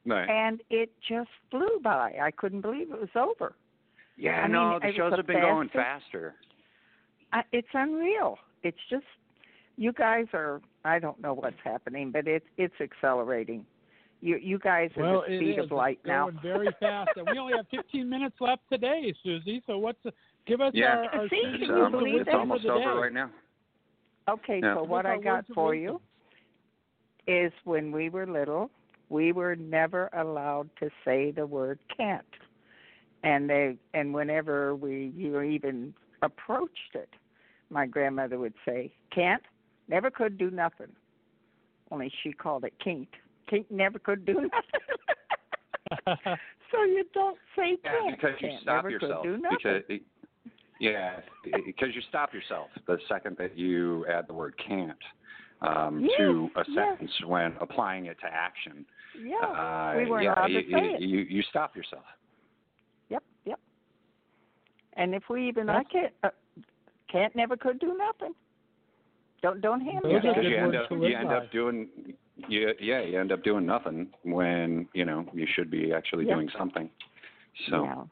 Right. and it just flew by. I couldn't believe it was over. Yeah, I no, mean, the shows the have been going faster. I, it's unreal. It's just you guys are. I don't know what's happening, but it's it's accelerating. You you guys are Well, the speed of light it's now. going very fast, and we only have 15 minutes left today, Susie. So what's the, give us Yeah. our, our See, Susie It's, can you um, words of believe it's that? wisdom almost the over day. right now. Okay, Yeah. so what I got for you is when we were little, we were never allowed to say the word can't, and they and whenever we you even approached it, my grandmother would say can't, never could do nothing. Only she called it can't. Can't never could do nothing. so you don't say Yeah, can't. because you can't, stop never yourself. Could do nothing. Because, yeah, because you stop yourself the second that you add the word can't um, to a Yes, yes. sentence when applying it to action. yeah, uh, we weren't yeah, allowed you, to say it. you, you stop yourself. Yep, yep. And if we even That's- I can't uh, can't never could do nothing. Don't don't hand Those me are because that. you end up you end up doing you yeah you end up doing nothing when you know you should be actually Yeah. doing something. So Yeah.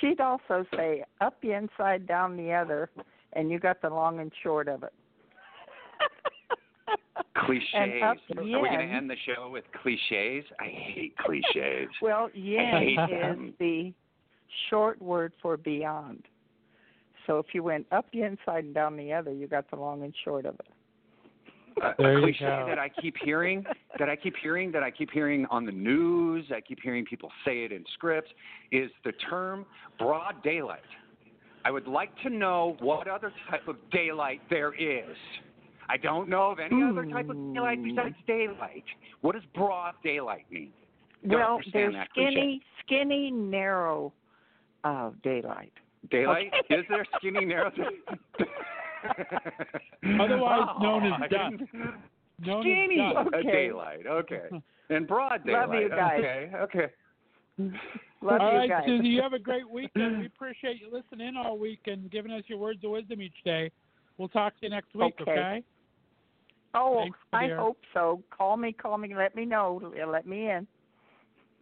She'd also say up the inside, down the other. and you got the long and short of it. Cliches. And up Are we going to end the show with cliches? I hate cliches. Well, hate yen them. is the short word for beyond. So if you went up the inside and down the other, you got the long and short of it. a, There a cliche go. that I keep hearing, that I keep hearing, that I keep hearing on the news, I keep hearing people say it in scripts, is the term broad daylight. I would like to know what other type of daylight there is. I don't know of any other type of daylight besides daylight. What does broad daylight mean? Don't well, understand there's that cliche. skinny, skinny, narrow uh, daylight. Daylight? Okay. Is there skinny narrow? Otherwise known as Oh, dusk. Known Skinny as dusk. Okay. daylight. Okay. And broad daylight. Love you guys. Okay. Okay. Love all you right, guys. Susie, you have a great weekend. We appreciate you listening in all week and giving us your words of wisdom each day. We'll talk to you next week, Okay. okay? oh, Thanks, I dear. hope so. Call me, call me, let me know. Let me in.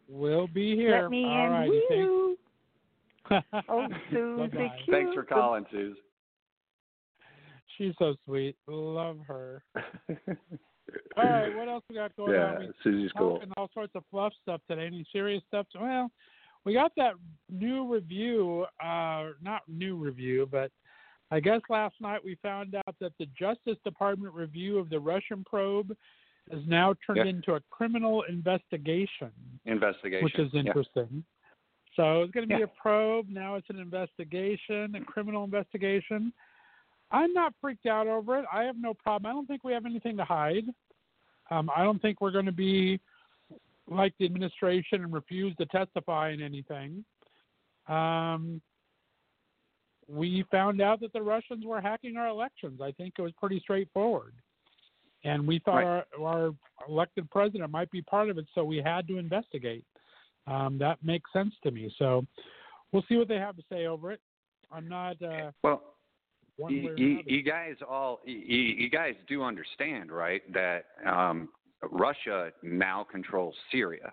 We'll be here. Let me all in. righty, Woo. thanks. Oh, Susie, Bye-bye. cute. Thanks for calling, Suze. She's so sweet. Love her. All right, what else we got going yeah, on? We Susie's cool. talking all sorts of fluff stuff today. Any serious stuff? Well, we got that new review, uh, not new review, but I guess last night we found out that the Justice Department review of the Russian probe is now turned Yeah. into a criminal investigation, Investigation. which is Yeah. interesting. So it's going to be Yeah. a probe. Now it's an investigation, a criminal investigation. I'm not freaked out over it. I have no problem. I don't think we have anything to hide. Um, I don't think we're going to be like the administration and refuse to testify in anything. Um, we found out that the Russians were hacking our elections. I think it was pretty straightforward. And we thought Right. our, our elected president might be part of it, so we had to investigate. Um, that makes sense to me. So we'll see what they have to say over it. I'm not uh, Well, you, you, you guys all you, you guys do understand, right? That um, Russia now controls Syria.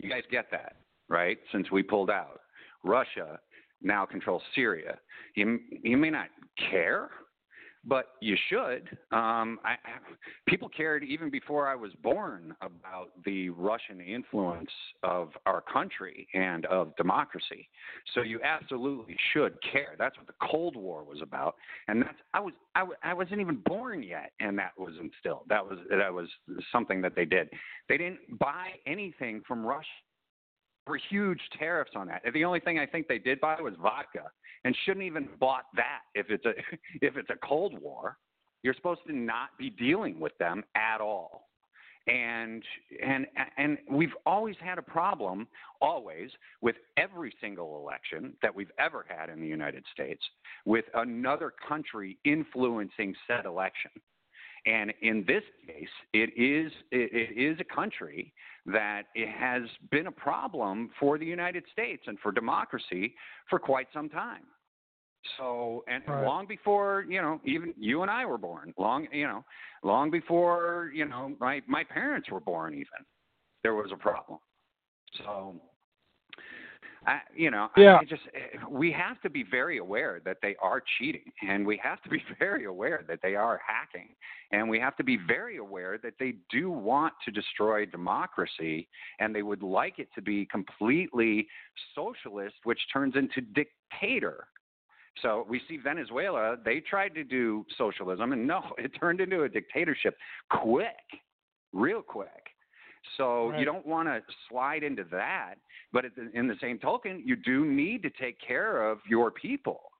You guys get that, right? Since we pulled out, Russia now controls Syria. You you may not care, but you should. Um, I, people cared even before I was born about the Russian influence of our country and of democracy. So you absolutely should care. That's what the Cold War was about, and that's I was I, w- I wasn't even born yet, and that was instilled. That was that was something that they did. They didn't buy anything from Russia. Were huge tariffs on that. The only thing I think they did buy was vodka, and shouldn't even bought that if it's a if it's a Cold War. You're supposed to not be dealing with them at all. And and and we've always had a problem always with every single election that we've ever had in the United States with another country influencing said election. And in this case it is it, is a country that it has been a problem for the United States and for democracy for quite some time so and Right. long before you know even you and I were born long you know long before you know my my parents were born even there was a problem so I, you know, Yeah. I, just eh, we have to be very aware that they are cheating, and we have to be very aware that they are hacking, and we have to be very aware that they do want to destroy democracy, and they would like it to be completely socialist, which turns into dictator. So we see Venezuela, they tried to do socialism, and no, it turned into a dictatorship quick, real quick. So Right. you don't want to slide into that, but the, in the same token, you do need to take care of your people.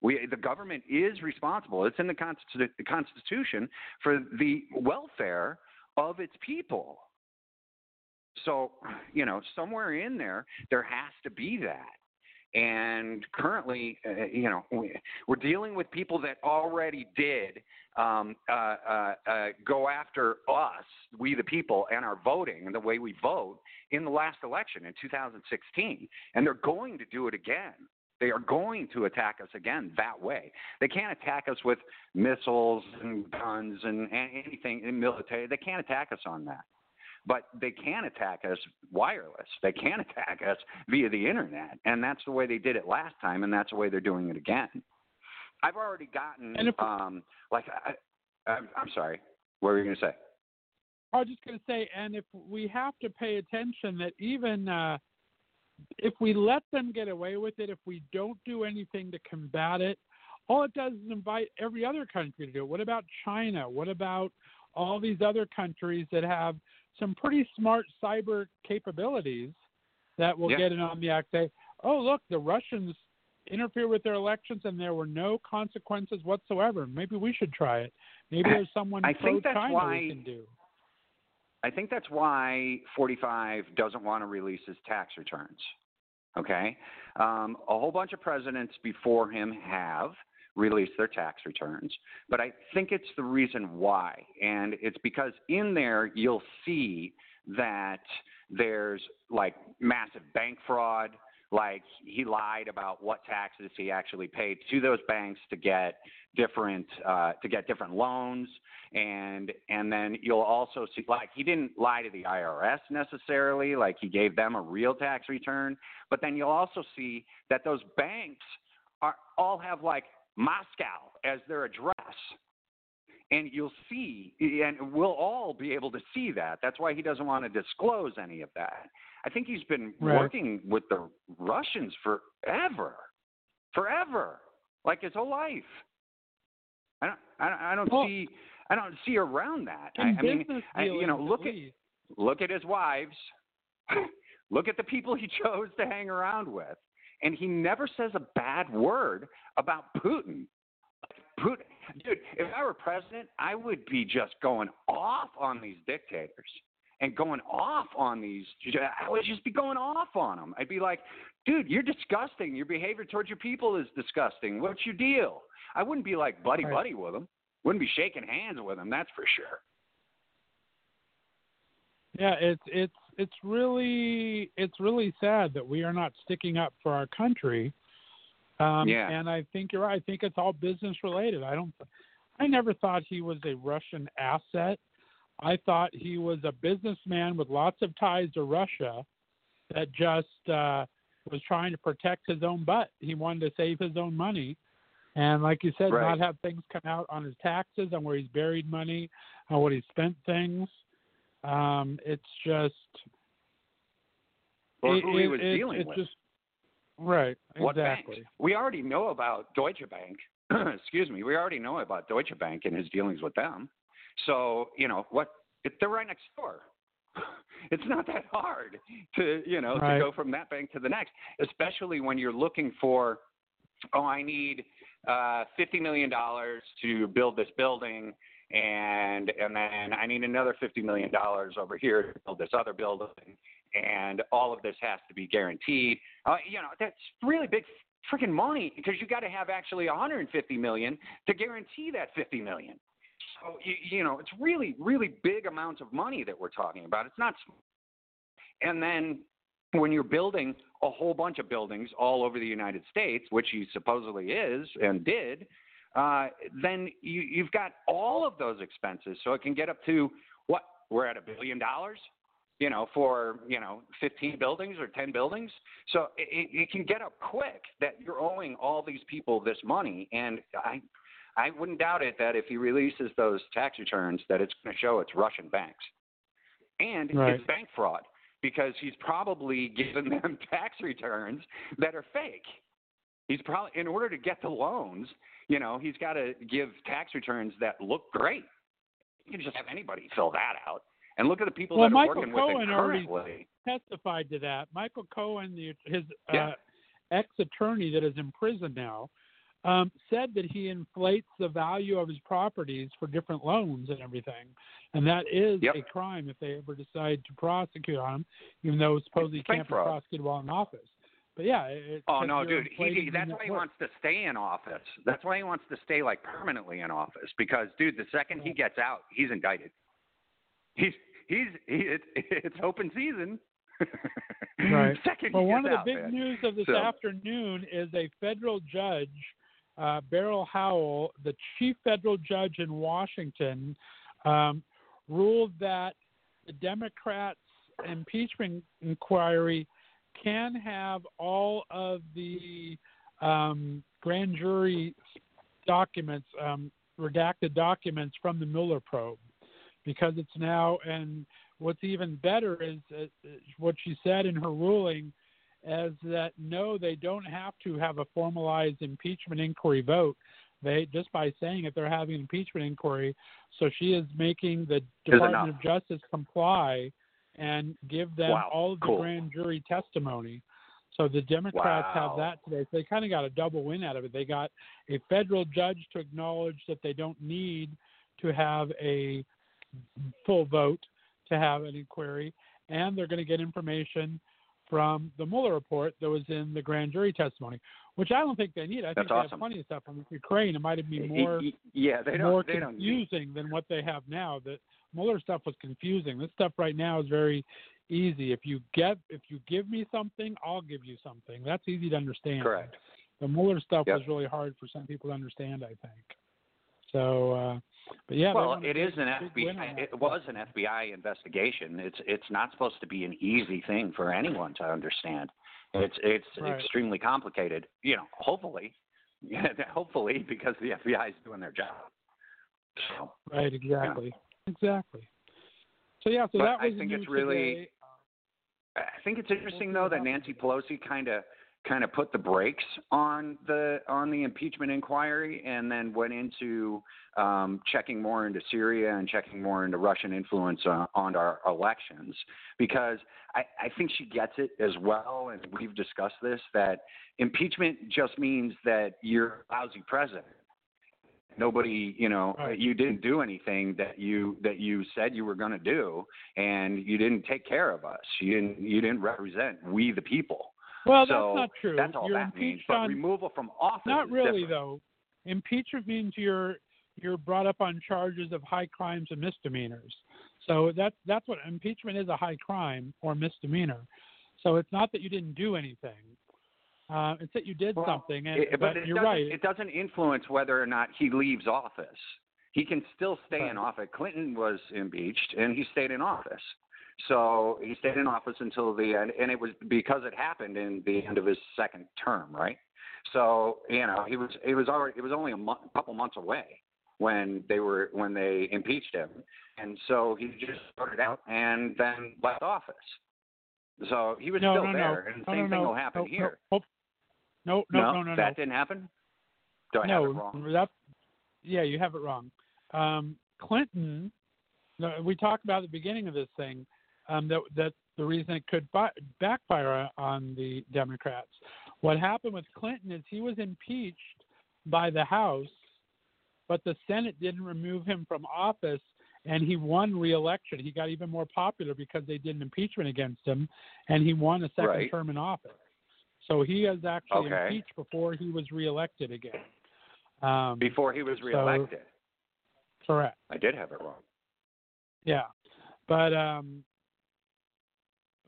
We, the government is responsible. It's in the, Constitu- the Constitution for the welfare of its people. So, you know, somewhere in there, there has to be that. And currently, uh, you know, we, we're dealing with people that already did um, uh, uh, uh, go after us, we the people, and our voting and the way we vote in the last election in 2016. And they're going to do it again. They are going to attack us again that way. They can't attack us with missiles and guns and, and anything in military. They can't attack us on that. But they can attack us wireless. They can attack us via the internet. And that's the way they did it last time, and that's the way they're doing it again. I've already gotten if- um like I, I'm, I'm sorry. What were you going to say? I was just going to say, and if we have to pay attention that even uh, if we let them get away with it, if we don't do anything to combat it, all it does is invite every other country to do it. What about China? What about all these other countries that have some pretty smart cyber capabilities that will Yeah. get in on the act? Say, oh, look, the Russians interfere with their elections and there were no consequences whatsoever. Maybe we should try it. Maybe there's someone I think that's pro-China why- we can do. I think that's why 45 doesn't want to release his tax returns. Okay? Um, a whole bunch of presidents before him have released their tax returns, but I think it's the reason why. And it's because in there you'll see that there's like massive bank fraud. Like he lied about what taxes he actually paid to those banks to get different uh, to get different loans and and then you'll also see like he didn't lie to the IRS necessarily like he gave them a real tax return but then you'll also see that those banks are all have like Moscow as their address. And you'll see and we'll all be able to see that. That's why he doesn't want to disclose any of that. I think he's been Right. working with the russians forever forever like his whole life. I don't i don't, I don't Well- see i don't see around that. i, I mean I, you know look at at look at his wives. Look at the people he chose to hang around with and he never says a bad word about putin Putin, dude, if I were president, I would be just going off on these dictators and going off on these. I would just be going off on them. I'd be like, dude, you're disgusting. Your behavior towards your people is disgusting. What's your deal? I wouldn't be like buddy buddy with them. Wouldn't be shaking hands with them. That's for sure. Yeah, it's it's it's really it's really sad that we are not sticking up for our country. Um, Yeah. And I think you're right. I think it's all business related. I don't. I never thought he was a Russian asset. I thought he was a businessman with lots of ties to Russia that just uh, was trying to protect his own butt. He wanted to save his own money. And like you said, Right. not have things come out on his taxes, on where he's buried money, on what he spent things. Um, it's just Or it- who he was it- dealing it's with. Just, right, What exactly. banks? We already know about Deutsche Bank. Excuse me. We already know about Deutsche Bank and his dealings with them. So you know what? It, they're right next door. It's not that hard to you know Right. to go from that bank to the next, especially when you're looking for. Oh, I need uh, fifty million dollars to build this building, and and then I need another fifty million dollars over here to build this other building, and all of this has to be guaranteed. Uh, you know, that's really big freaking money because you got to have actually 150 million to guarantee that 50 million. So you, you know, it's really, really big amounts of money that we're talking about. It's not. And then when you're building a whole bunch of buildings all over the United States, which he supposedly is and did, uh, then you, you've got all of those expenses. So it can get up to what we're at a billion dollars you know, for you know, 15 buildings or 10 buildings. So it, it can get up quick that you're owing all these people this money, and I, I wouldn't doubt it that if he releases those tax returns, that it's going to show it's Russian banks, and Right. it's bank fraud because he's probably given them tax returns that are fake. He's probably in order to get the loans, you know, he's got to give tax returns that look great. You can just have anybody fill that out. And look at the people Well, that are Michael working Cohen with it already- currently. Testified to that. Michael Cohen, the, his Yeah. uh, ex-attorney that is in prison now, um, said that he inflates the value of his properties for different loans and everything, and that is Yep. a crime if they ever decide to prosecute on him, even though supposedly he can't be prosecuted while in office. But yeah, it, Oh no, dude. He, that's why he wants to stay in office. That's why he wants to stay like permanently in office because dude, the second he gets out, he's indicted. He's he's he, it, it's open season. Right. second Well, one of the out, big man. news of this So- afternoon is a federal judge, uh, Beryl Howell, the chief federal judge in Washington, um, ruled that the Democrats' impeachment inquiry can have all of the um, grand jury documents, um, redacted documents from the Mueller probe, because it's now. And what's even better is uh, what she said in her ruling, as that no, they don't have to have a formalized impeachment inquiry vote. They just by saying it, they're having an impeachment inquiry. So she is making the Department of Justice comply and give them wow. all of the cool. grand jury testimony. So the Democrats wow. have that today. So they kind of got a double win out of it. They got a federal judge to acknowledge that they don't need to have a full vote to have an inquiry, and they're going to get information from the Mueller report that was in the grand jury testimony, which I don't think they need. I That's think they awesome. have plenty of stuff on Ukraine. It might have been more yeah, they don't, more they don't confusing than what they have now. The Mueller stuff was confusing. This stuff right now is very easy. If you get if you give me something, I'll give you something. That's easy to understand. Correct. The Mueller stuff Yep. was really hard for some people to understand. I think. So, uh, but yeah. well, it an win on FBI. It was an FBI investigation. It's it's not supposed to be an easy thing for anyone to understand. It's it's Right. extremely complicated. You know, hopefully, yeah, hopefully because the FBI is doing their job. So, Right. Exactly. Exactly. So yeah. So But that I was the think it's really- today. I think it's interesting though that Nancy Pelosi kind of kind of put the brakes on the on the impeachment inquiry and then went into um, checking more into Syria and checking more into Russian influence uh, on our elections because I, I think she gets it as well and we've discussed this that impeachment just means that you're a lousy president nobody you know Right. you didn't do anything that you that you said you were going to do and you didn't take care of us you didn't you didn't represent we the people Well, so that's not true. that's all You're that means impeached but removal from office Not really, different. though. Impeachment means you're you're brought up on charges of high crimes and misdemeanors. So that's that's what impeachment is a high crime or misdemeanor. So it's not that you didn't do anything. Uh, it's that you did Well, something, and It- but, but it you're doesn't, right. it doesn't influence whether or not he leaves office. He can still stay in office. Clinton was impeached, and he stayed in office. So he stayed in office until the end, and it was because it happened in the end of his second term, right? So you know he was it was already it was only a month, couple months away when they were when they impeached him, and so he just started out and then left office. So he was no, still no, there, no. and the same thing will happen here. No, no, no, no, no, that no. didn't happen. Do I no, have it wrong? that yeah, you have it wrong. Um, Clinton, we talked about at the beginning of this thing um, that that the reason it could bi- backfire on the Democrats. What happened with Clinton is he was impeached by the House, but the Senate didn't remove him from office, and he won re-election. He got even more popular because they did an impeachment against him, and he won a second Right. term in office. So he was actually Okay. impeached before he was reelected again. Um, Before he was so- reelected. correct. I did have it wrong. Yeah, but um,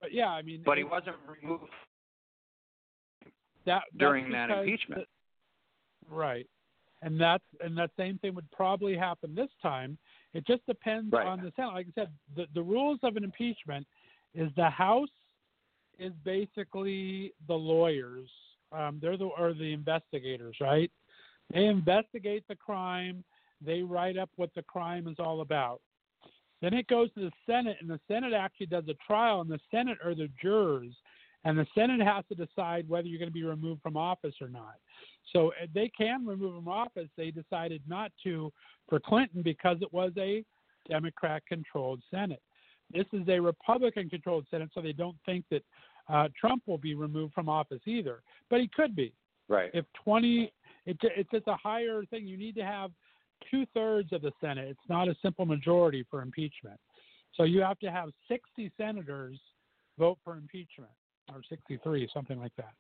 but yeah, I mean, But he wasn't removed that during that impeachment. the- right, and that's and that same thing would probably happen this time. It just depends Right. on the Senate. Like I said, the the rules of an impeachment is the House is basically the lawyers. Um, they're the or the investigators, right? They investigate the crime. They write up what the crime is all about. Then it goes to the Senate, and the Senate actually does a trial, and the Senate are the jurors, and the Senate has to decide whether you're going to be removed from office or not. So uh, they can remove him from office. They decided not to for Clinton because it was a Democrat-controlled Senate. This is a Republican-controlled Senate, so they don't think that uh, Trump will be removed from office either. But he could be. Right. if 20 it, it's just a higher thing. You need to have two thirds of the senate. It's not a simple majority for impeachment. So you have to have 60 senators vote for impeachment or 63 something like that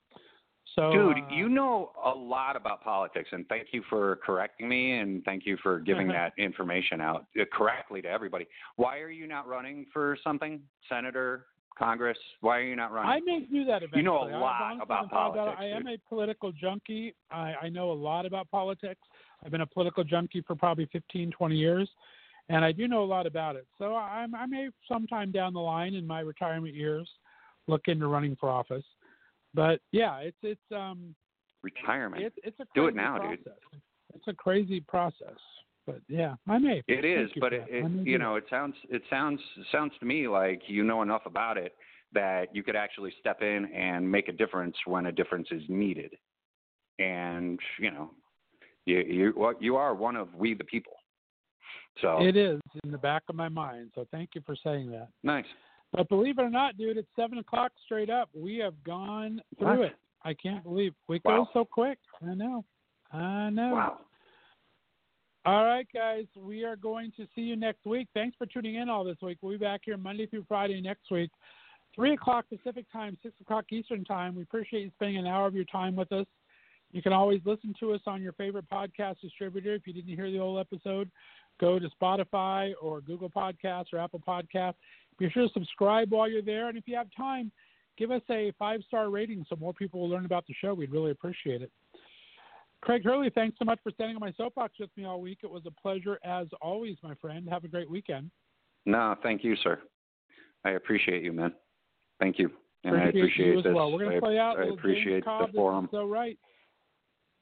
so Dude, uh, you know a lot about politics, and thank you for correcting me, and thank you for giving that information out uh, correctly to everybody. Why are you not running for something, Senator, Congress? Why are you not running? I may do that eventually. You know a lot about politics, I am dude. a political junkie. I, I know a lot about politics. I've been a political junkie for probably 15, 20 years, and I do know a lot about it. So I'm, I may sometime down the line in my retirement years look into running for office. But yeah, it's it's um Retirement. it's it's a Do it now, dude. process. it's a crazy process. But yeah, I may. It is, but it, it you do know, it sounds it sounds sounds to me like you know enough about it that you could actually step in and make a difference when a difference is needed. And you know, you you you are one of we the people. So It is in the back of my mind. So thank you for saying that. nice. But believe it or not, dude, it's seven o'clock straight up. We have gone through What? it. I can't believe we Wow. go so quick. I know. I know. Wow. All right, guys. We are going to see you next week. Thanks for tuning in all this week. We'll be back here Monday through Friday next week, three o'clock Pacific time, six o'clock Eastern time. We appreciate you spending an hour of your time with us. You can always listen to us on your favorite podcast distributor. If you didn't hear the old episode, go to Spotify or Google Podcasts or Apple Podcasts. Be sure to subscribe while you're there. And if you have time, give us a five star rating so more people will learn about the show. We'd really appreciate it. Craig Hurley, thanks so much for standing on my soapbox with me all week. It was a pleasure as always, my friend. Have a great weekend. No, thank you, sir. I appreciate you, man. Thank you. And I Appreciate appreciate you as this. well. We're going I, to play out I appreciate the forum. So right.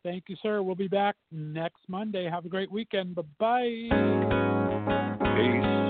Thank you, sir. We'll be back next Monday. Have a great weekend. Bye bye. Peace.